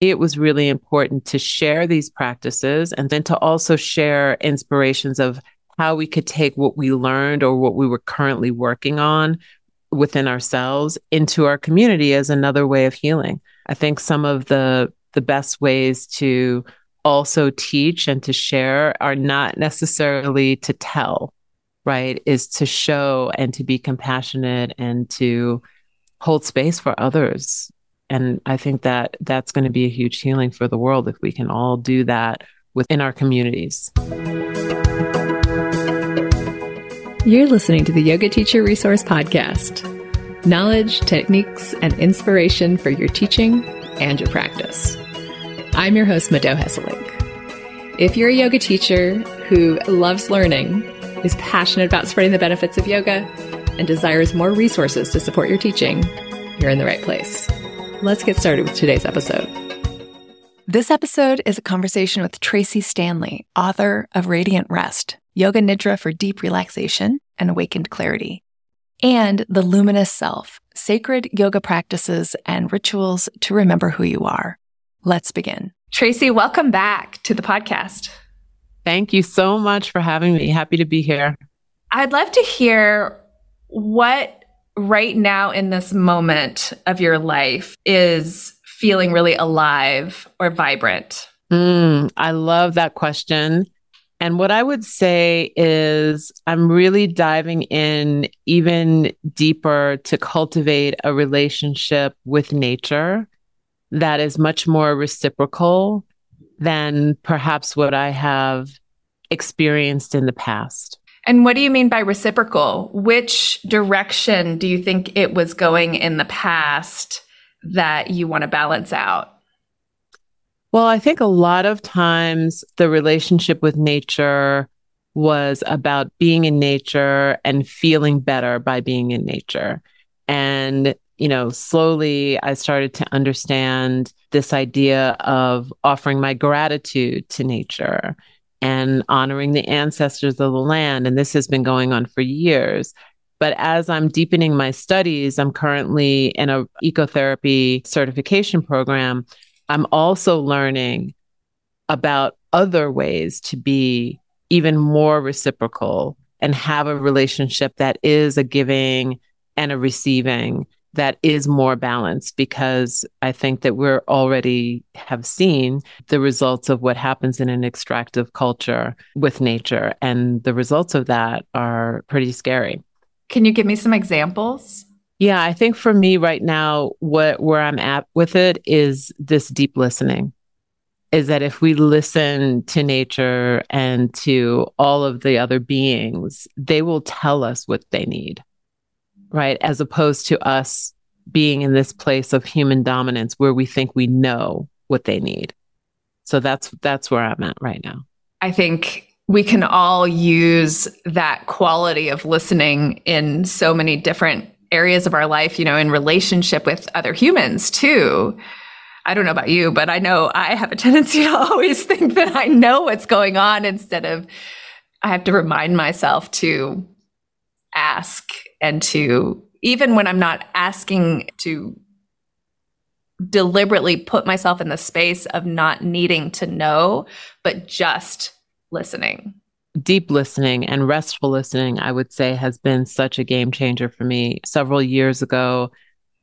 it was really important to share these practices and then to also share inspirations of how we could take what we learned or what we were currently working on within ourselves into our community as another way of healing. I think some of the the best ways to also teach and to share are not necessarily to tell, right? Is to show and to be compassionate and to hold space for others. And I think that that's going to be a huge healing for the world if we can all do that within our communities. You're listening to the Yoga Teacher Resource Podcast knowledge, techniques, and inspiration for your teaching and your practice. I'm your host, Mado Hesselink. If you're a yoga teacher who loves learning, is passionate about spreading the benefits of yoga, and desires more resources to support your teaching, you're in the right place. Let's get started with today's episode. This episode is a conversation with Tracee Stanley, author of Radiant Rest Yoga Nidra for Deep Relaxation and Awakened Clarity, and The Luminous Self Sacred Yoga Practices and Rituals to Remember Who You Are. Let's begin. Tracy, welcome back to the podcast. Thank you so much for having me. Happy to be here. I'd love to hear what right now in this moment of your life is feeling really alive or vibrant. Mm, I love that question. And what I would say is, I'm really diving in even deeper to cultivate a relationship with nature that is much more reciprocal than perhaps what I have experienced in the past. And what do you mean by reciprocal? Which direction do you think it was going in the past that you want to balance out? Well, I think a lot of times the relationship with nature was about being in nature and feeling better by being in nature. And you know, slowly I started to understand this idea of offering my gratitude to nature and honoring the ancestors of the land. And this has been going on for years. But as I'm deepening my studies, I'm currently in a ecotherapy certification program. I'm also learning about other ways to be even more reciprocal and have a relationship that is a giving and a receiving that is more balanced because I think that we're already have seen the results of what happens in an extractive culture with nature. And the results of that are pretty scary. Can you give me some examples? Yeah, I think for me right now, what where I'm at with it is this deep listening. Is that if we listen to nature and to all of the other beings, they will tell us what they need right? As opposed to us being in this place of human dominance where we think we know what they need. So that's that's where I'm at right now. I think we can all use that quality of listening in so many different areas of our life, you know, in relationship with other humans too. I don't know about you, but I know I have a tendency to always think that I know what's going on instead of I have to remind myself to ask and to even when I'm not asking to deliberately put myself in the space of not needing to know, but just listening. Deep listening and restful listening, I would say, has been such a game changer for me. Several years ago,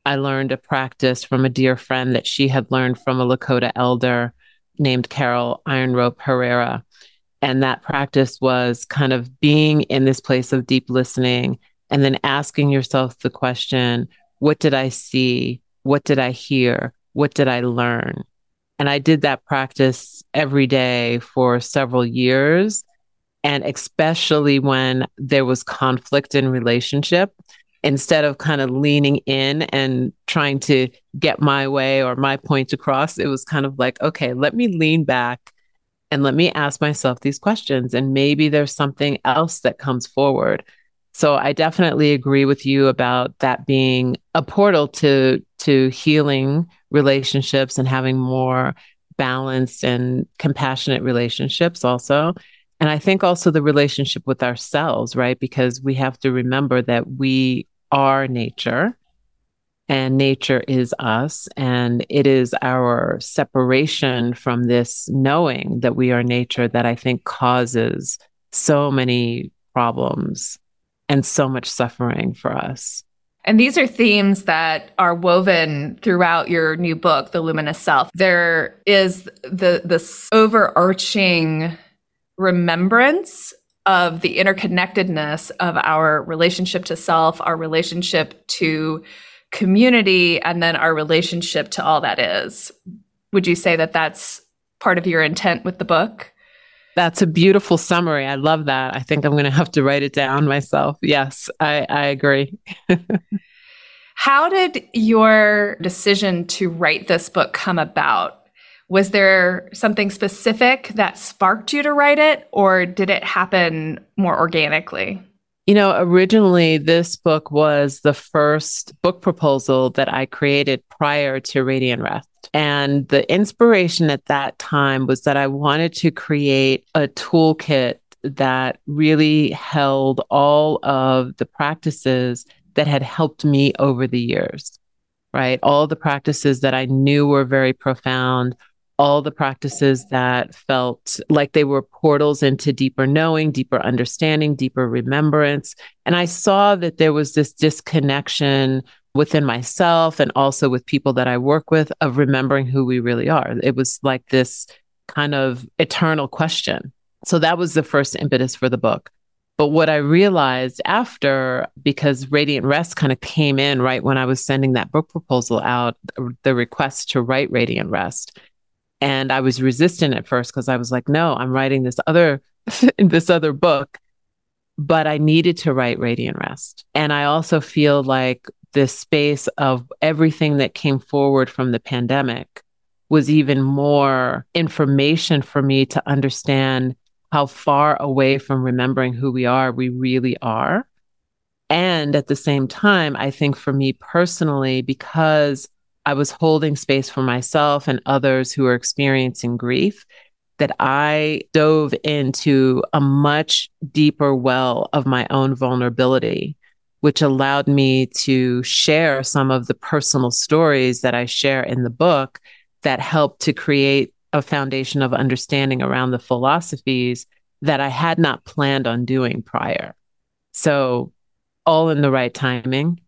I learned a practice from a dear friend that she had learned from a Lakota elder named Carol Iron Rope Herrera. And that practice was kind of being in this place of deep listening and then asking yourself the question what did I see? What did I hear? What did I learn? And I did that practice every day for several years. And especially when there was conflict in relationship, instead of kind of leaning in and trying to get my way or my point across, it was kind of like, okay, let me lean back and let me ask myself these questions. And maybe there's something else that comes forward. So I definitely agree with you about that being a portal to to healing relationships and having more balanced and compassionate relationships also. And I think also the relationship with ourselves, right? Because we have to remember that we are nature and nature is us. And it is our separation from this knowing that we are nature that I think causes so many problems and so much suffering for us. And these are themes that are woven throughout your new book, The Luminous Self. There is the this overarching remembrance of the interconnectedness of our relationship to self, our relationship to community, and then our relationship to all that is. Would you say that that's part of your intent with the book? That's a beautiful summary. I love that. I think I'm going to have to write it down myself. Yes, I, I agree. How did your decision to write this book come about? Was there something specific that sparked you to write it, or did it happen more organically? You know, originally, this book was the first book proposal that I created prior to Radiant Rest. And the inspiration at that time was that I wanted to create a toolkit that really held all of the practices that had helped me over the years, right? All the practices that I knew were very profound, all the practices that felt like they were portals into deeper knowing, deeper understanding, deeper remembrance. And I saw that there was this disconnection within myself and also with people that I work with of remembering who we really are. It was like this kind of eternal question. So that was the first impetus for the book. But what I realized after, because Radiant Rest kind of came in right when I was sending that book proposal out, the request to write Radiant Rest, and I was resistant at first because I was like, no, I'm writing this other this other book. But I needed to write Radiant Rest. And I also feel like this space of everything that came forward from the pandemic was even more information for me to understand how far away from remembering who we are we really are. And at the same time, I think for me personally, because I was holding space for myself and others who are experiencing grief, that I dove into a much deeper well of my own vulnerability, which allowed me to share some of the personal stories that I share in the book that helped to create a foundation of understanding around the philosophies that I had not planned on doing prior. So, all in the right timing.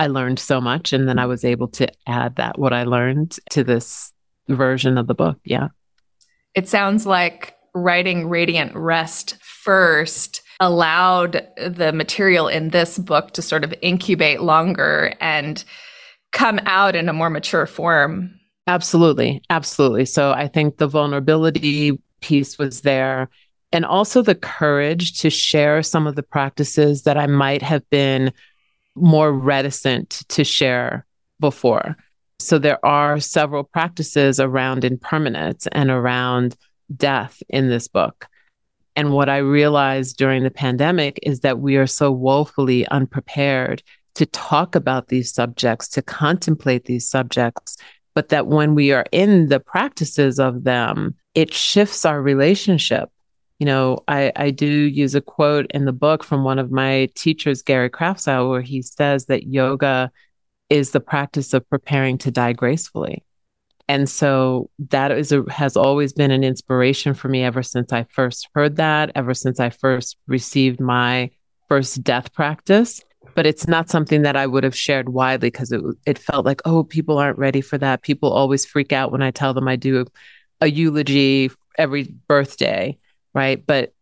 I learned so much. And then I was able to add that, what I learned, to this version of the book. Yeah. It sounds like writing Radiant Rest first allowed the material in this book to sort of incubate longer and come out in a more mature form. Absolutely. Absolutely. So I think the vulnerability piece was there. And also the courage to share some of the practices that I might have been more reticent to share before. So there are several practices around impermanence and around death in this book. And what I realized during the pandemic is that we are so woefully unprepared to talk about these subjects, to contemplate these subjects, but that when we are in the practices of them, it shifts our relationship you know, I, I do use a quote in the book from one of my teachers, Gary Kraftsow, where he says that yoga is the practice of preparing to die gracefully. And so that is a, has always been an inspiration for me ever since I first heard that, ever since I first received my first death practice. But it's not something that I would have shared widely because it it felt like, oh, people aren't ready for that. People always freak out when I tell them I do a eulogy every birthday right? But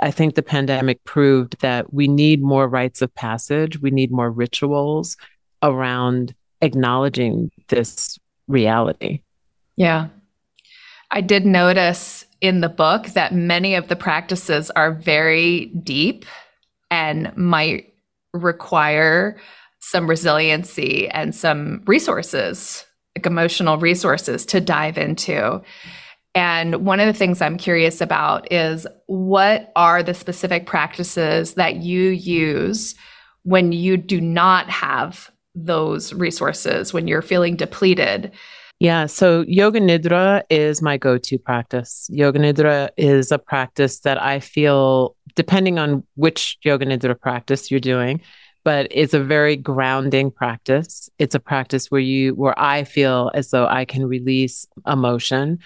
I think the pandemic proved that we need more rites of passage, we need more rituals around acknowledging this reality. Yeah. I did notice in the book that many of the practices are very deep and might require some resiliency and some resources, like emotional resources to dive into. And one of the things I'm curious about is what are the specific practices that you use when you do not have those resources, when you're feeling depleted? Yeah, so Yoga Nidra is my go to practice. Yoga Nidra is a practice that I feel, depending on which Yoga Nidra practice you're doing, but it's a very grounding practice. It's a practice where you where I feel as though I can release emotion.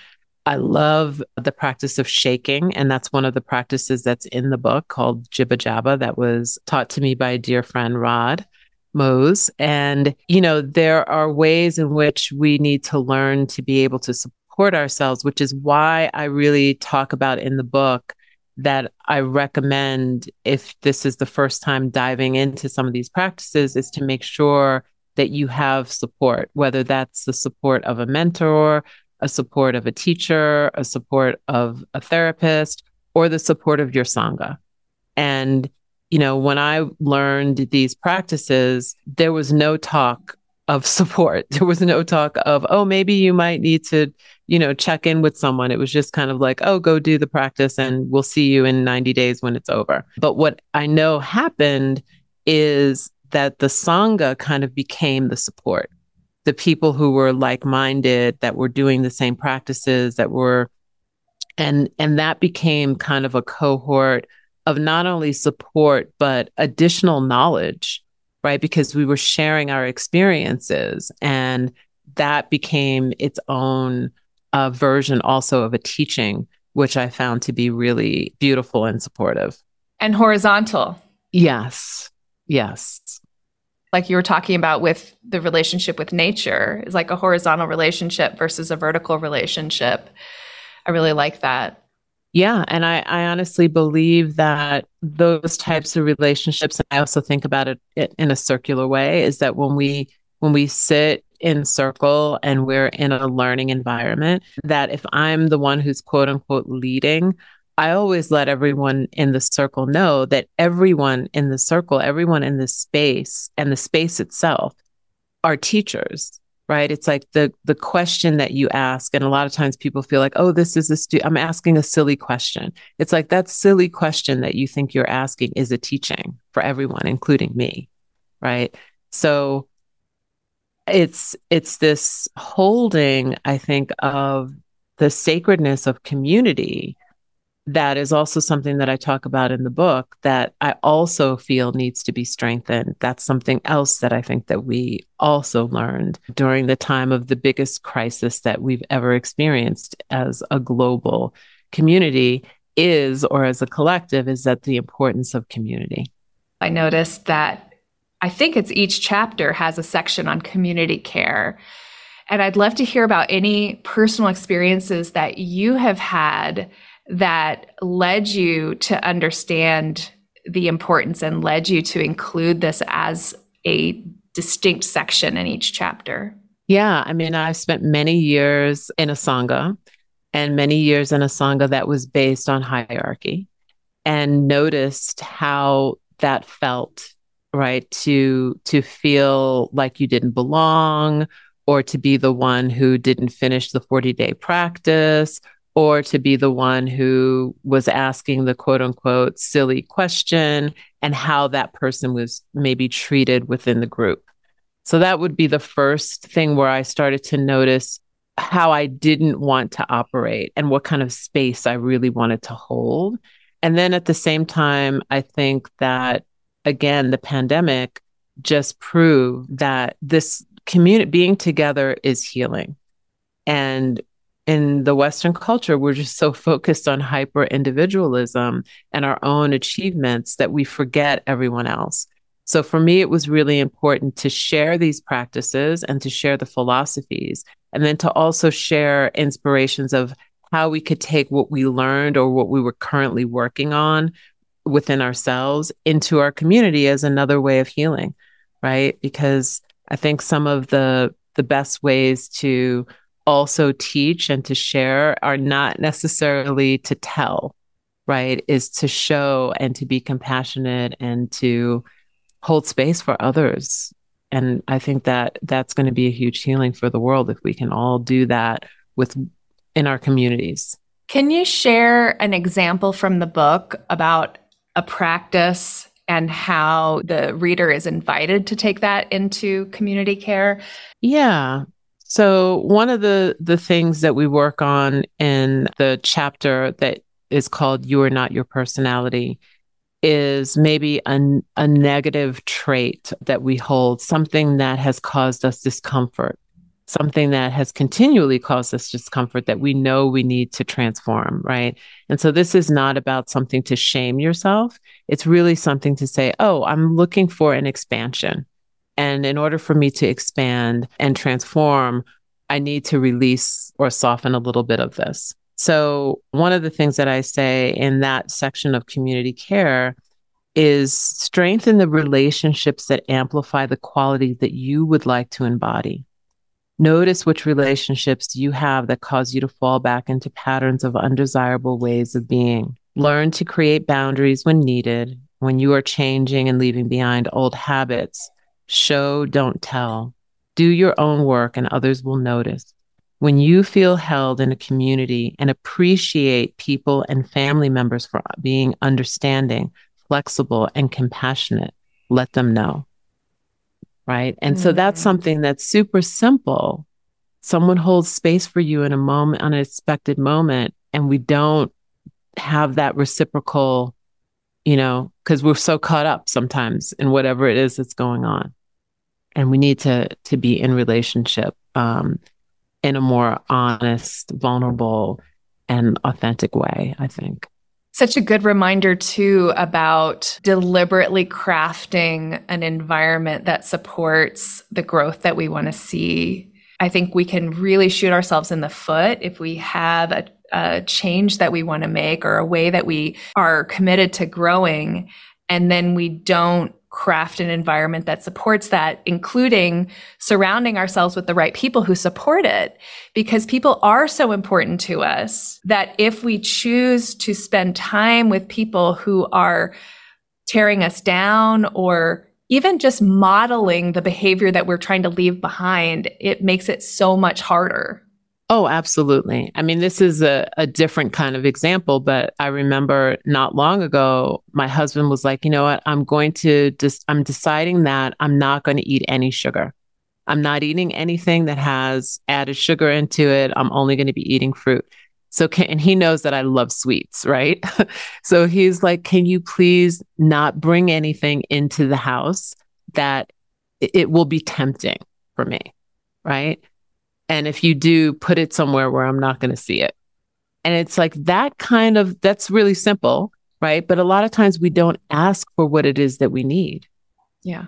I love the practice of shaking, and that's one of the practices that's in the book called Jibba Jabba that was taught to me by a dear friend Rod Mose. And, you know, there are ways in which we need to learn to be able to support ourselves, which is why I really talk about in the book that I recommend if this is the first time diving into some of these practices is to make sure that you have support, whether that's the support of a mentor, a support of a teacher, a support of a therapist, or the support of your Sangha. And, you know, when I learned these practices, there was no talk of support. There was no talk of, oh, maybe you might need to, you know, check in with someone. It was just kind of like, oh, go do the practice and we'll see you in 90 days when it's over. But what I know happened is that the Sangha kind of became the support. The people who were like minded, that were doing the same practices, that were, and, and that became kind of a cohort of not only support, but additional knowledge right? Because we were sharing our experiences and that became its own uh, version also of a teaching, which I found to be really beautiful and supportive. And horizontal. Yes. Yes. Like you were talking about with the relationship with nature is like a horizontal relationship versus a vertical relationship. I really like that. Yeah. And I, I honestly believe that those types of relationships, and I also think about it in a circular way, is that when we when we sit in circle and we're in a learning environment, that if I'm the one who's quote unquote leading, I always let everyone in the circle know that everyone in the circle, everyone in the space and the space itself are teachers right? It's like the the question that you ask and a lot of times people feel like oh this is a stu- i'm asking a silly question. It's like that silly question that you think you're asking is a teaching for everyone including me right? So it's it's this holding i think of the sacredness of community that is also something that I talk about in the book that I also feel needs to be strengthened. That's something else that I think that we also learned during the time of the biggest crisis that we've ever experienced as a global community is or as a collective is that the importance of community. I noticed that I think it's each chapter has a section on community care. And I'd love to hear about any personal experiences that you have had that led you to understand the importance and led you to include this as a distinct section in each chapter? Yeah, I mean, I've spent many years in a Sangha and many years in a Sangha that was based on hierarchy and noticed how that felt right to to feel like you didn't belong or to be the one who didn't finish the 40 day practice or to be the one who was asking the quote unquote silly question and how that person was maybe treated within the group. So that would be the first thing where I started to notice how I didn't want to operate and what kind of space I really wanted to hold. And then at the same time, I think that again, the pandemic just proved that this community being together is healing. And in the Western culture, we're just so focused on hyper individualism and our own achievements that we forget everyone else. So for me, it was really important to share these practices and to share the philosophies, and then to also share inspirations of how we could take what we learned or what we were currently working on within ourselves into our community as another way of healing, right? Because I think some of the the best ways to also teach and to share are not necessarily to tell, right? Is to show and to be compassionate and to hold space for others. And I think that that's going to be a huge healing for the world if we can all do that with in our communities. Can you share an example from the book about a practice and how the reader is invited to take that into community care? Yeah. So one of the the things that we work on in the chapter that is called You Are Not Your Personality is maybe a, a negative trait that we hold, something that has caused us discomfort, something that has continually caused us discomfort that we know we need to transform, right? And so this is not about something to shame yourself. It's really something to say, oh, I'm looking for an expansion. And in order for me to expand and transform, I need to release or soften a little bit of this. So, one of the things that I say in that section of community care is strengthen the relationships that amplify the quality that you would like to embody. Notice which relationships you have that cause you to fall back into patterns of undesirable ways of being. Learn to create boundaries when needed, when you are changing and leaving behind old habits. Show, don't tell. Do your own work, and others will notice. When you feel held in a community and appreciate people and family members for being understanding, flexible, and compassionate, let them know. Right. And mm so that's mm. something that's super simple. Someone holds space for you in a moment, unexpected moment, and we don't have that reciprocal, you know, because we're so caught up sometimes in whatever it is that's going on. And we need to to be in relationship. Um, in a more honest, vulnerable, and authentic way, I think. Such a good reminder, too, about deliberately crafting an environment that supports the growth that we want to see. I think we can really shoot ourselves in the foot if we have a, a change that we want to make or a way that we are committed to growing, and then we don't craft an environment that supports that, including surrounding ourselves with the right people who support it. Because people are so important to us that if we choose to spend time with people who are tearing us down or even just modeling the behavior that we're trying to leave behind, it makes it so much harder. Oh, absolutely. I mean, this is a, a different kind of example, but I remember not long ago, my husband was like, you know what? I'm going to just, I'm deciding that I'm not going to eat any sugar. I'm not eating anything that has added sugar into it. I'm only going to be eating fruit. So, can, and he knows that I love sweets, right? so he's like, can you please not bring anything into the house that it will be tempting for me, right? And if you do, put it somewhere where I'm not going to see it. And it's like that kind of, that's really simple, right? But a lot of times we don't ask for what it is that we need. Yeah.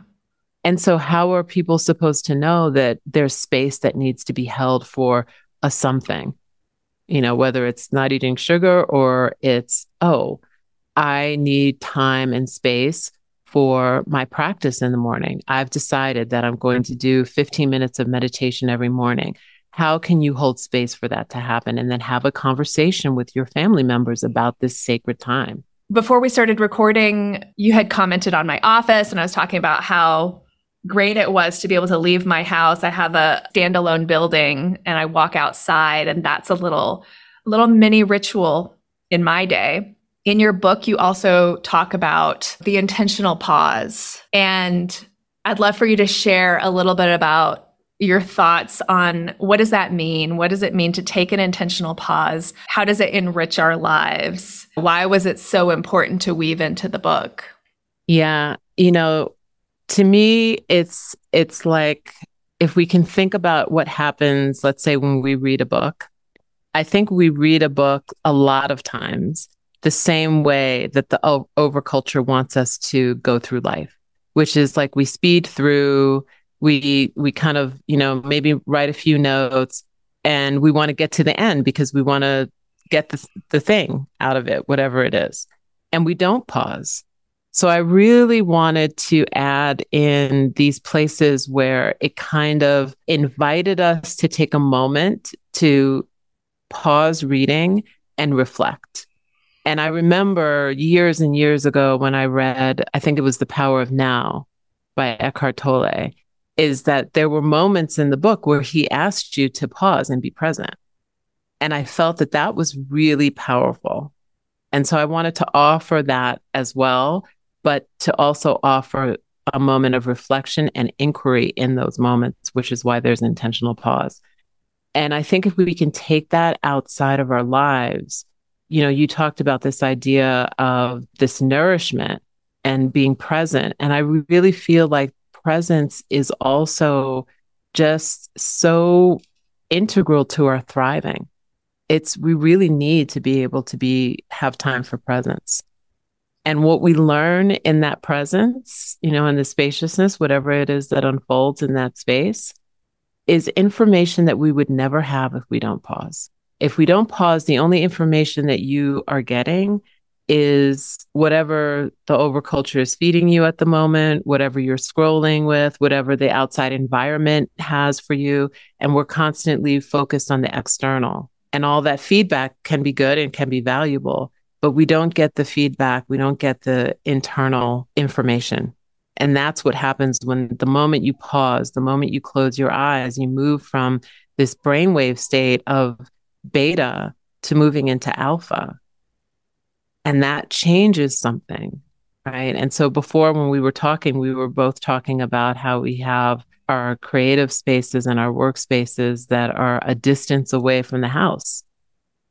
And so, how are people supposed to know that there's space that needs to be held for a something? You know, whether it's not eating sugar or it's, oh, I need time and space for my practice in the morning. I've decided that I'm going to do 15 minutes of meditation every morning. How can you hold space for that to happen and then have a conversation with your family members about this sacred time? Before we started recording, you had commented on my office, and I was talking about how great it was to be able to leave my house. I have a standalone building and I walk outside, and that's a little, little mini ritual in my day. In your book, you also talk about the intentional pause. And I'd love for you to share a little bit about your thoughts on what does that mean? What does it mean to take an intentional pause? How does it enrich our lives? Why was it so important to weave into the book? Yeah, you know, to me it's it's like if we can think about what happens let's say when we read a book. I think we read a book a lot of times the same way that the o- overculture wants us to go through life, which is like we speed through, we we kind of, you know, maybe write a few notes and we want to get to the end because we want to get the the thing out of it, whatever it is. And we don't pause. So I really wanted to add in these places where it kind of invited us to take a moment to pause reading and reflect and I remember years and years ago when I read, I think it was The Power of Now by Eckhart Tolle, is that there were moments in the book where he asked you to pause and be present. And I felt that that was really powerful. And so I wanted to offer that as well, but to also offer a moment of reflection and inquiry in those moments, which is why there's intentional pause. And I think if we can take that outside of our lives, you know, you talked about this idea of this nourishment and being present. And I really feel like presence is also just so integral to our thriving. It's we really need to be able to be have time for presence. And what we learn in that presence, you know, in the spaciousness, whatever it is that unfolds in that space, is information that we would never have if we don't pause. If we don't pause, the only information that you are getting is whatever the overculture is feeding you at the moment, whatever you're scrolling with, whatever the outside environment has for you. And we're constantly focused on the external. And all that feedback can be good and can be valuable, but we don't get the feedback. We don't get the internal information. And that's what happens when the moment you pause, the moment you close your eyes, you move from this brainwave state of beta to moving into alpha. And that changes something right? And so before when we were talking we were both talking about how we have our creative spaces and our workspaces that are a distance away from the house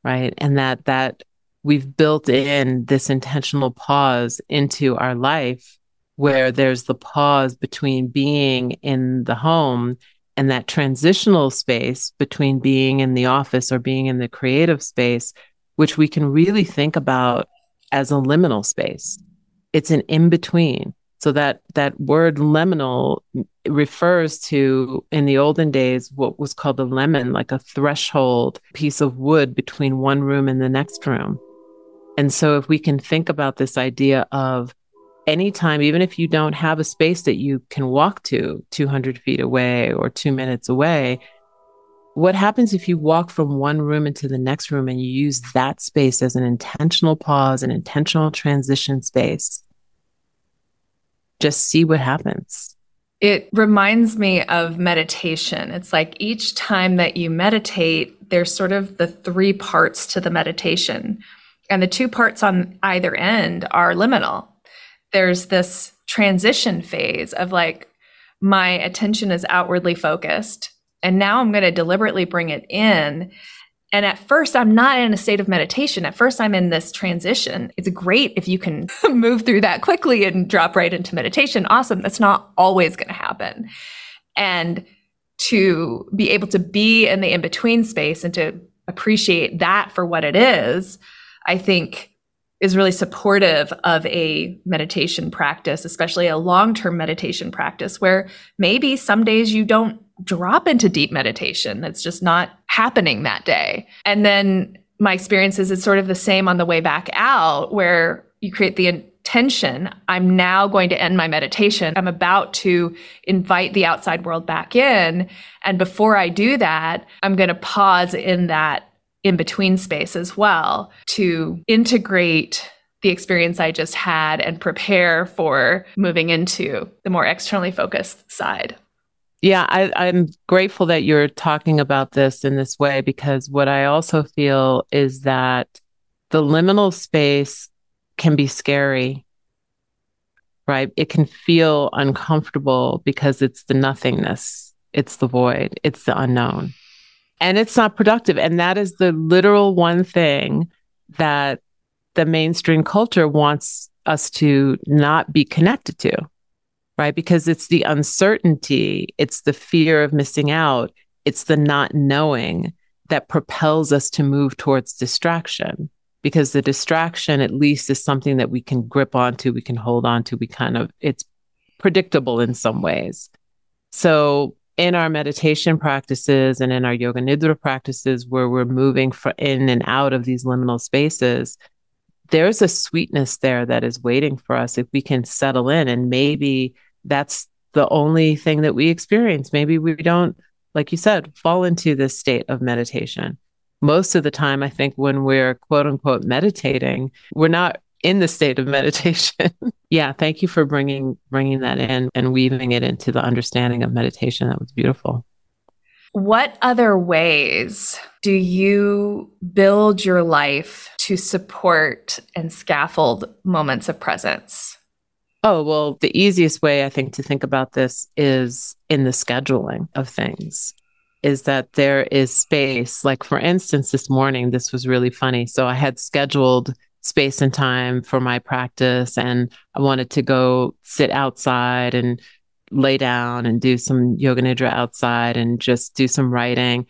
right? And that that we've built in this intentional pause into our life where there's the pause between being in the home and that transitional space between being in the office or being in the creative space which we can really think about as a liminal space. It's an in between. So that that word liminal refers to in the olden days what was called a limen, like a threshold piece of wood between one room and the next room. And so if we can think about this idea of anytime, even if you don't have a space that you can walk to 200 feet away or two minutes away, what happens if you walk from one room into the next room and you use that space as an intentional pause, an intentional transition space? Just see what happens. It reminds me of meditation. It's like each time that you meditate, there's sort of the three parts to the meditation. And the two parts on either end are liminal. There's this transition phase of like, my attention is outwardly focused and now I'm going to deliberately bring it in. And at first, I'm not in a state of meditation. At first, I'm in this transition. It's great if you can move through that quickly and drop right into meditation. Awesome. That's not always going to happen. And to be able to be in the in between space and to appreciate that for what it is, I think is really supportive of a meditation practice, especially a long term meditation practice where maybe some days you don't drop into deep meditation. It's just not happening that day. And then my experience is it's sort of the same on the way back out, where you create the intention I'm now going to end my meditation. I'm about to invite the outside world back in. And before I do that, I'm going to pause in that in between space as well to integrate the experience I just had and prepare for moving into the more externally focused side. Yeah, I, am grateful that you're talking about this in this way because what I also feel is that the liminal space can be scary, right? It can feel uncomfortable because it's the nothingness, it's the void, it's the unknown, and it's not productive. And that is the literal one thing that the mainstream culture wants us to not be connected to right? Because it's the uncertainty, it's the fear of missing out, it's the not knowing that propels us to move towards distraction. Because the distraction, at least, is something that we can grip onto, we can hold onto, we kind of, it's predictable in some ways. So, in our meditation practices and in our yoga nidra practices, where we're moving for in and out of these liminal spaces, there's a sweetness there that is waiting for us if we can settle in and maybe that's the only thing that we experience. Maybe we don't, like you said, fall into this state of meditation. Most of the time, I think when we're quote unquote meditating, we're not in the state of meditation. yeah, thank you for bringing bringing that in and weaving it into the understanding of meditation. That was beautiful. What other ways do you build your life to support and scaffold moments of presence? Oh, well, the easiest way I think to think about this is in the scheduling of things, is that there is space. Like, for instance, this morning, this was really funny. So I had scheduled space and time for my practice. And I wanted to go sit outside and lay down and do some yoga nidra outside and just do some writing.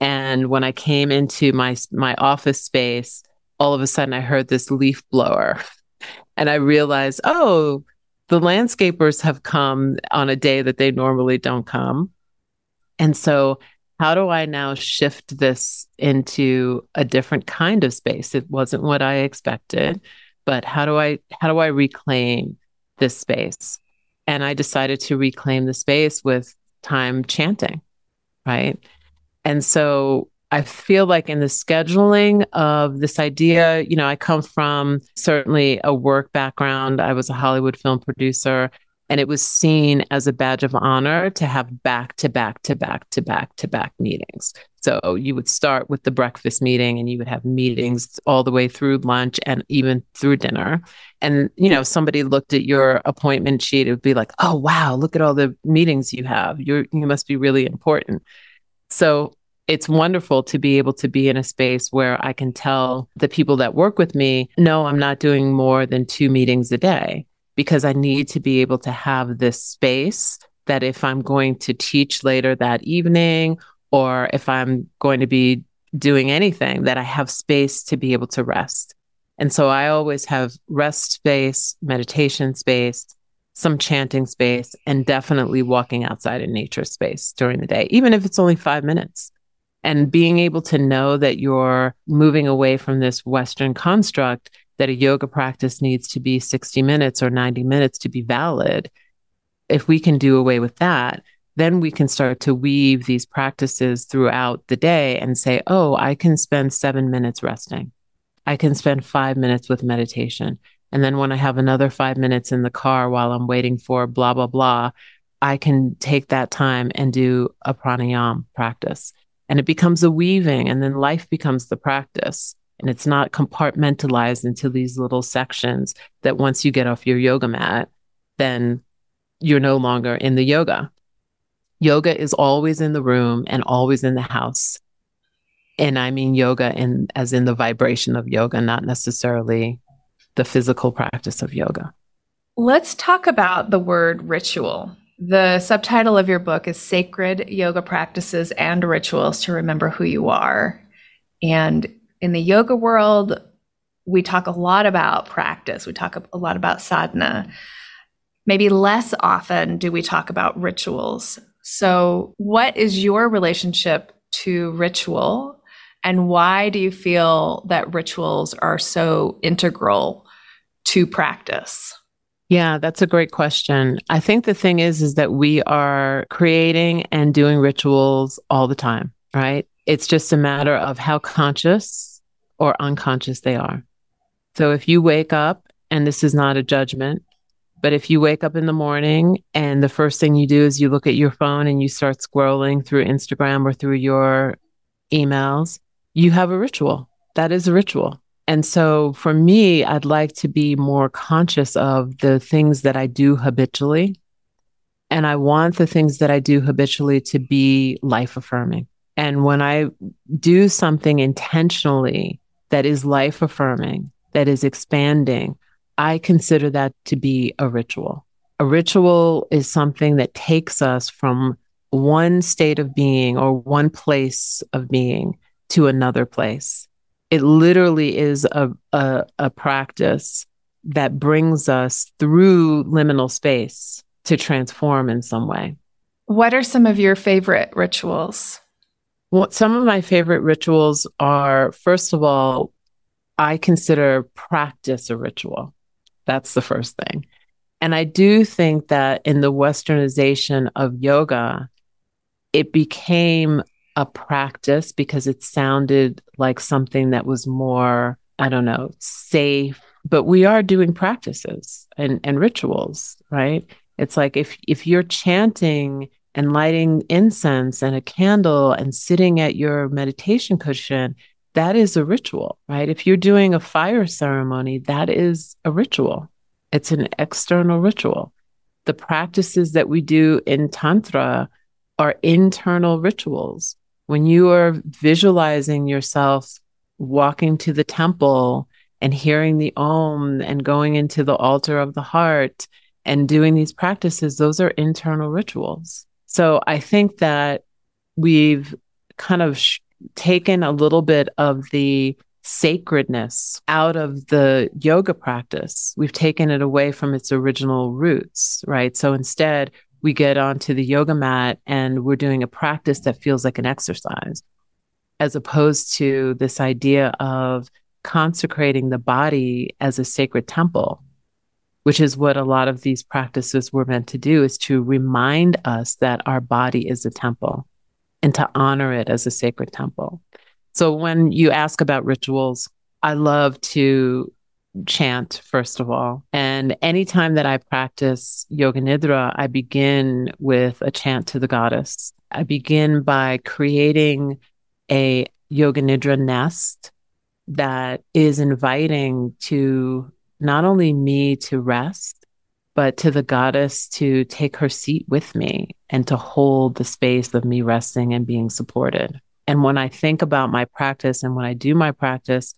And when I came into my my office space, all of a sudden I heard this leaf blower. And I realized, oh, the landscapers have come on a day that they normally don't come. And so how do I now shift this into a different kind of space? It wasn't what I expected, but how do I how do I reclaim this space? And I decided to reclaim the space with time chanting, right? And so I feel like in the scheduling of this idea, you know, I come from certainly a work background. I was a Hollywood film producer. And it was seen as a badge of honor to have back to back to back to back to back meetings. So you would start with the breakfast meeting and you would have meetings all the way through lunch and even through dinner. And, you know, somebody looked at your appointment sheet, it would be like, oh, wow, look at all the meetings you have. You're, you must be really important. So it's wonderful to be able to be in a space where I can tell the people that work with me, no, I'm not doing more than two meetings a day because I need to be able to have this space that if I'm going to teach later that evening or if I'm going to be doing anything, that I have space to be able to rest. And so I always have rest space, meditation space, some chanting space, and definitely walking outside in nature space during the day, even if it's only five minutes. And being able to know that you're moving away from this Western construct that a yoga practice needs to be 60 minutes or 90 minutes to be valid, if we can do away with that, then we can start to weave these practices throughout the day and say, oh, I can spend seven minutes resting. I can spend five minutes with meditation. And then when I have another five minutes in the car while I'm waiting for blah, blah, blah, I can take that time and do a pranayam practice. And it becomes a weaving, and then life becomes the practice and it's not compartmentalized into these little sections that once you get off your yoga mat, then you're no longer in the yoga. Yoga is always in the room and always in the house. And I mean yoga in as in the vibration of yoga, not necessarily the physical practice of yoga. Let's talk about the word ritual. The subtitle of your book is Sacred Yoga Practices and Rituals to Remember Who You Are. And in the yoga world, we talk a lot about practice, we talk a lot about sadhana. Maybe less often do we talk about rituals. So, what is your relationship to ritual? And why do you feel that rituals are so integral to practice? Yeah, that's a great question. I think the thing is is that we are creating and doing rituals all the time, right? It's just a matter of how conscious or unconscious they are. So if you wake up, and this is not a judgment, but if you wake up in the morning and the first thing you do is you look at your phone and you start scrolling through Instagram or through your emails, you have a ritual. That is a ritual. And so for me, I'd like to be more conscious of the things that I do habitually. And I want the things that I do habitually to be life affirming. And when I do something intentionally that is life affirming, that is expanding, I consider that to be a ritual. A ritual is something that takes us from one state of being or one place of being to another place. It literally is a, a, a practice that brings us through liminal space to transform in some way. What are some of your favorite rituals? Well, some of my favorite rituals are, first of all, I consider practice a ritual. That's the first thing. And I do think that in the westernization of yoga, it became a practice because it sounded like something that was more, I don't know, safe. But we are doing practices and, and rituals, right? It's like if if you're chanting and lighting incense and a candle and sitting at your meditation cushion, that is a ritual, right? If you're doing a fire ceremony, that is a ritual. It's an external ritual. The practices that we do in Tantra are internal rituals. When you are visualizing yourself walking to the temple and hearing the om and going into the altar of the heart and doing these practices, those are internal rituals. So I think that we've kind of sh- taken a little bit of the sacredness out of the yoga practice. We've taken it away from its original roots, right? So instead, we get onto the yoga mat and we're doing a practice that feels like an exercise, as opposed to this idea of consecrating the body as a sacred temple, which is what a lot of these practices were meant to do, is to remind us that our body is a temple and to honor it as a sacred temple. So when you ask about rituals, I love to chant, first of all. And anytime that I practice Yoga Nidra, I begin with a chant to the goddess. I begin by creating a Yoga Nidra nest that is inviting to not only me to rest, but to the goddess to take her seat with me and to hold the space of me resting and being supported. And when I think about my practice and when I do my practice,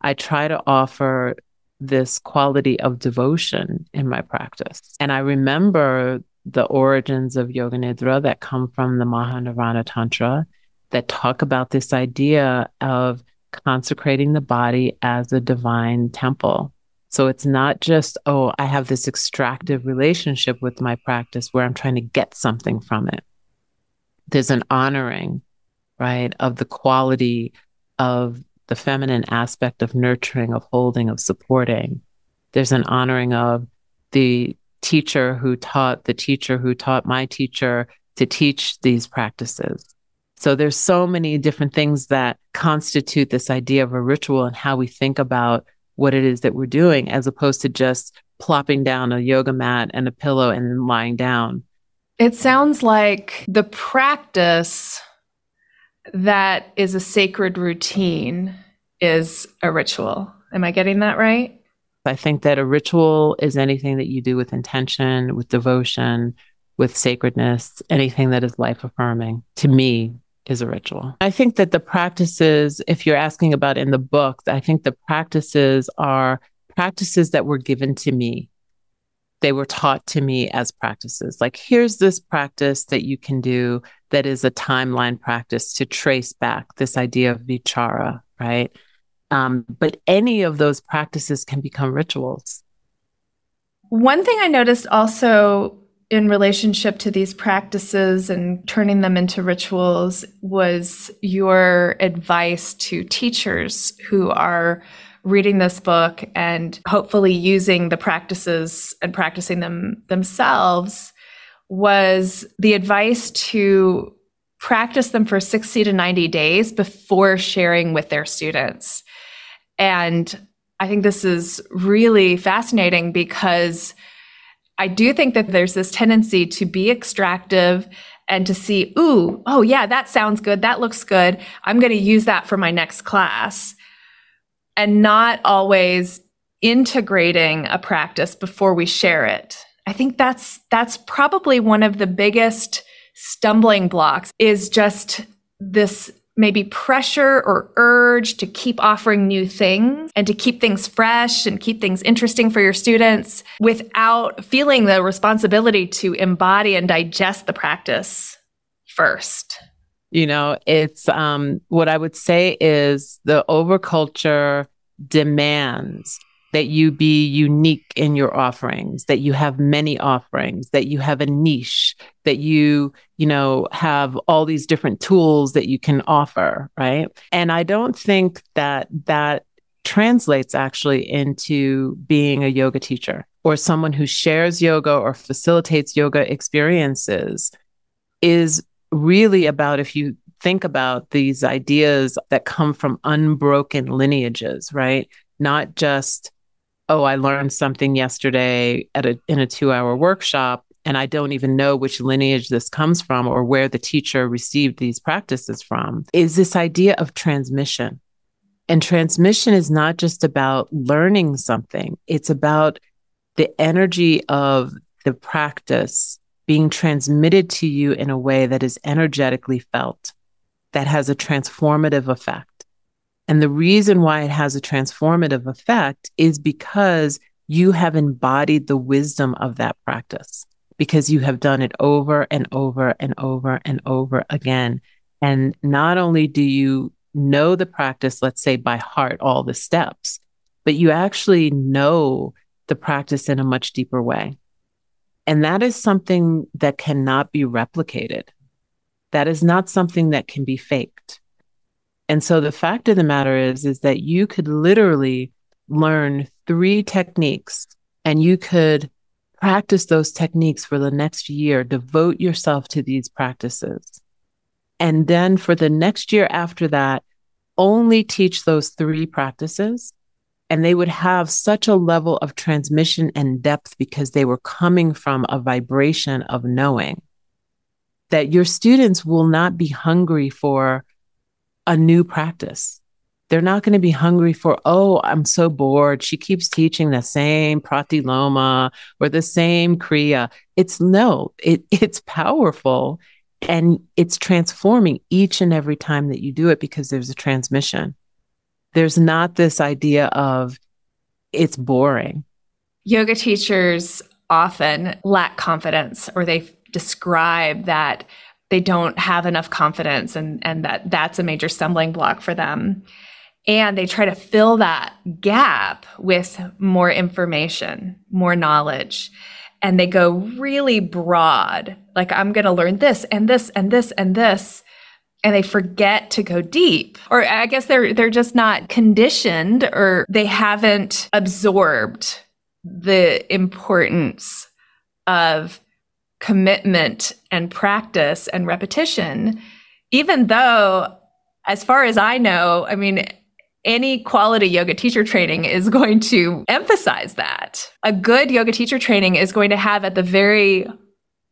I try to offer this quality of devotion in my practice. And I remember the origins of Yoga Nidra that come from the Mahanirvana Tantra that talk about this idea of consecrating the body as a divine temple. So it's not just, oh, I have this extractive relationship with my practice where I'm trying to get something from it. There's an honoring, right, of the quality of the feminine aspect of nurturing, of holding, of supporting. There's an honoring of the teacher who taught the teacher who taught my teacher to teach these practices. So there's so many different things that constitute this idea of a ritual and how we think about what it is that we're doing as opposed to just plopping down a yoga mat and a pillow and lying down. It sounds like the practice that is a sacred routine is a ritual. Am I getting that right? I think that a ritual is anything that you do with intention, with devotion, with sacredness, anything that is life affirming. To me, is a ritual. I think that the practices, if you're asking about in the book, I think the practices are practices that were given to me. They were taught to me as practices. Like, here's this practice that you can do that is a timeline practice to trace back this idea of vichara, right? Um, but any of those practices can become rituals. One thing I noticed also in relationship to these practices and turning them into rituals was your advice to teachers who are reading this book and hopefully using the practices and practicing them themselves was the advice to practice them for 60 to 90 days before sharing with their students. And I think this is really fascinating because I do think that there's this tendency to be extractive and to see, ooh, oh yeah, that sounds good. That looks good. I'm going to use that for my next class. And not always integrating a practice before we share it. I think that's that's probably one of the biggest stumbling blocks is just this maybe pressure or urge to keep offering new things and to keep things fresh and keep things interesting for your students without feeling the responsibility to embody and digest the practice first. You know, it's um, what I would say is the overculture demands that you be unique in your offerings, that you have many offerings, that you have a niche, that you, you know, have all these different tools that you can offer, right? And I don't think that that translates actually into being a yoga teacher or someone who shares yoga or facilitates yoga experiences is really about if you think about these ideas that come from unbroken lineages, right? Not just oh, I learned something yesterday at a in a 2-hour workshop and I don't even know which lineage this comes from or where the teacher received these practices from is this idea of transmission. And transmission is not just about learning something, it's about the energy of the practice being transmitted to you in a way that is energetically felt, that has a transformative effect. And the reason why it has a transformative effect is because you have embodied the wisdom of that practice because you have done it over and over and over and over again. And not only do you know the practice, let's say by heart, all the steps, but you actually know the practice in a much deeper way. And that is something that cannot be replicated. That is not something that can be faked. And so the fact of the matter is, is that you could literally learn three techniques and you could practice those techniques for the next year, devote yourself to these practices. And then for the next year after that, only teach those three practices. And they would have such a level of transmission and depth because they were coming from a vibration of knowing that your students will not be hungry for a new practice. They're not going to be hungry for, oh, I'm so bored. She keeps teaching the same pratiloma or the same kriya. It's no, it, it's powerful and it's transforming each and every time that you do it because there's a transmission. There's not this idea of it's boring. Yoga teachers often lack confidence or they describe that they don't have enough confidence and, and that that's a major stumbling block for them. And they try to fill that gap with more information, more knowledge. And they go really broad, like, I'm going to learn this and this and this and this. And they forget to go deep. Or I guess they're, they're just not conditioned or they haven't absorbed the importance of commitment and practice and repetition, even though, as far as I know, I mean, any quality yoga teacher training is going to emphasize that. A good yoga teacher training is going to have at the very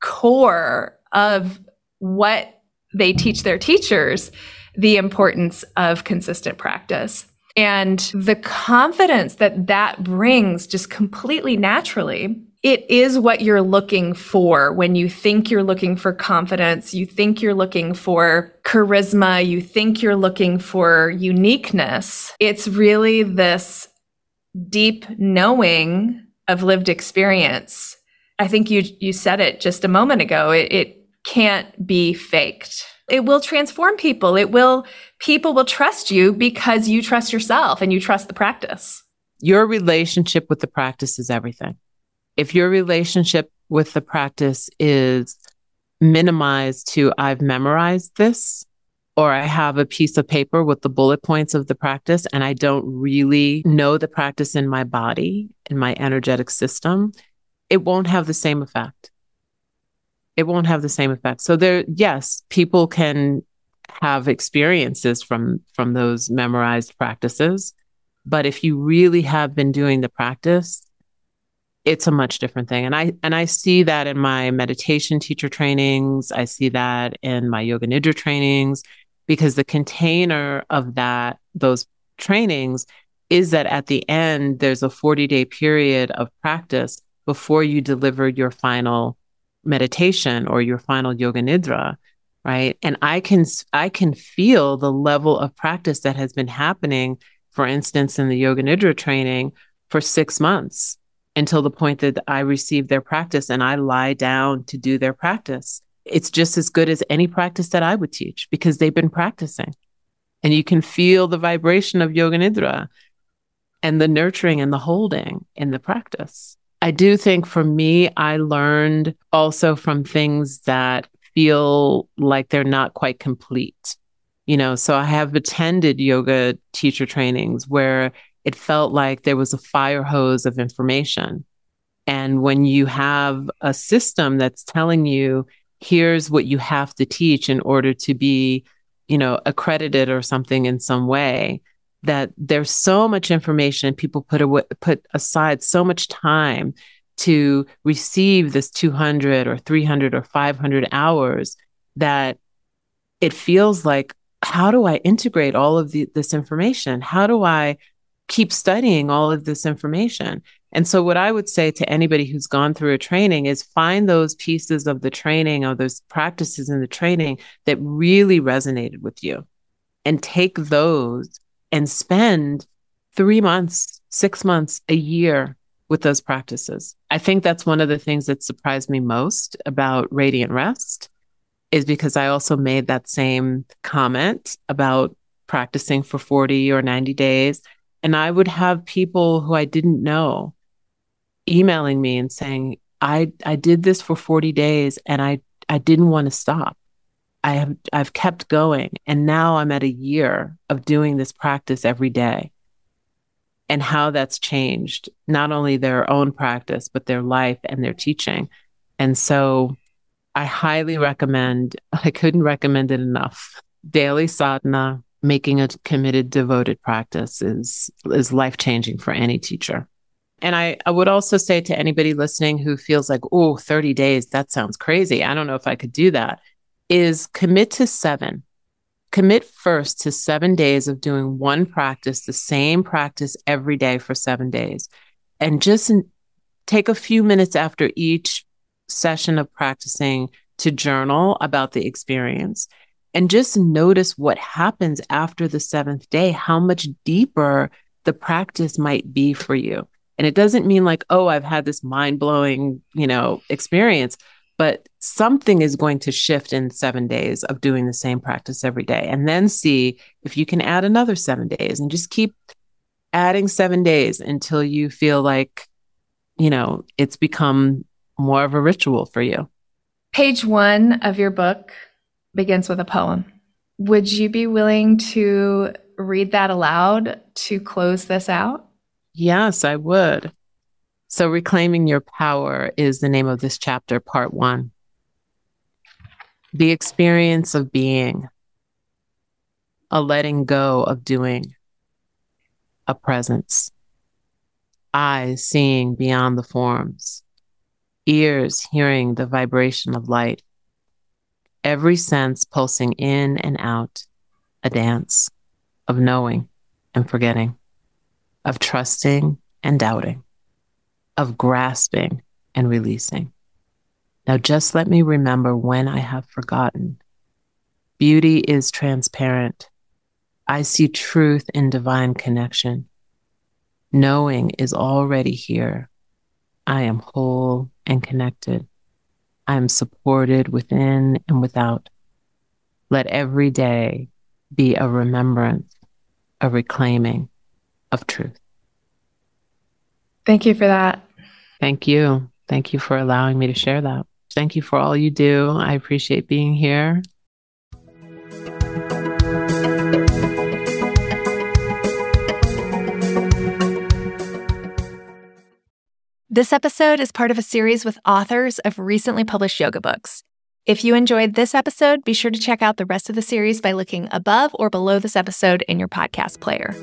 core of what they teach their teachers the importance of consistent practice. And the confidence that that brings just completely naturally it is what you're looking for when you think you're looking for confidence, you think you're looking for charisma, you think you're looking for uniqueness. It's really this deep knowing of lived experience. I think you you said it just a moment ago. It, it can't be faked. It will transform people. It will people will trust you because you trust yourself and you trust the practice. Your relationship with the practice is everything if your relationship with the practice is minimized to I've memorized this or I have a piece of paper with the bullet points of the practice and I don't really know the practice in my body, in my energetic system, it won't have the same effect. It won't have the same effect. So there yes, people can have experiences from from those memorized practices, but if you really have been doing the practice, it's a much different thing. And i and i see that in my meditation teacher trainings. I see that in my yoga nidra trainings because the container of that those trainings is that at the end there's a 40 day period of practice before you deliver your final meditation or your final yoga nidra right? And i can i can feel the level of practice that has been happening for instance in the yoga nidra training for 6 months until the point that I receive their practice and I lie down to do their practice. It's just as good as any practice that I would teach because they've been practicing. And you can feel the vibration of Yoga Nidra and the nurturing and the holding in the practice. I do think for me, I learned also from things that feel like they're not quite complete. You know, so I have attended yoga teacher trainings where it felt like there was a fire hose of information. And when you have a system that's telling you, here's what you have to teach in order to be, you know, accredited or something in some way, that there's so much information people put away, put aside so much time to receive this 200 or 300 or 500 hours that it feels like how do i integrate all of the, this information how do i keep studying all of this information. And so, what I would say to anybody who's gone through a training is find those pieces of the training or those practices in the training that really resonated with you and take those and spend three months, six months, a year with those practices. I think that's one of the things that surprised me most about Radiant Rest is because I also made that same comment about practicing for 40 or 90 days. And I would have people who I didn't know emailing me and saying, I, I did this for 40 days and I, I didn't want to stop. I have I've kept going and now I'm at a year of doing this practice every day. And how that's changed not only their own practice but their life and their teaching. And so I highly recommend I couldn't recommend it enough. Daily sadhana, making a committed devoted practice is is life-changing for any teacher. And I, I would also say to anybody listening who feels like, oh, 30 days, that sounds crazy. I don't know if I could do that is commit to seven. Commit first to seven days of doing one practice, the same practice every day for seven days. And just take a few minutes after each session of practicing to journal about the experience and just notice what happens after the seventh day, how much deeper the practice might be for you. And it doesn't mean like, oh, I've had this mind blowing, you know, experience, but something is going to shift in seven days of doing the same practice every day. And then see if you can add another seven days and just keep adding seven days until you feel like, you know, it's become more of a ritual for you. Page one of your book begins with a poem. Would you be willing to read that aloud to close this out? Yes, I would. So, Reclaiming Your Power is the name of this chapter, part one. The experience of being, a letting go of doing, a presence, eyes seeing beyond the forms, ears hearing the vibration of light, every sense pulsing in and out, a dance of knowing and forgetting, of trusting and doubting of grasping and releasing. Now, just let me remember when I have forgotten. Beauty is transparent. I see truth in divine connection. Knowing is already here. I am whole and connected. I am supported within and without. Let every day be a remembrance, a reclaiming of truth. Thank you for that. Thank you. Thank you for allowing me to share that. Thank you for all you do. I appreciate being here. This episode is part of a series with authors of recently published yoga books. If you enjoyed this episode, be sure to check out the rest of the series by looking above or below this episode in your podcast player.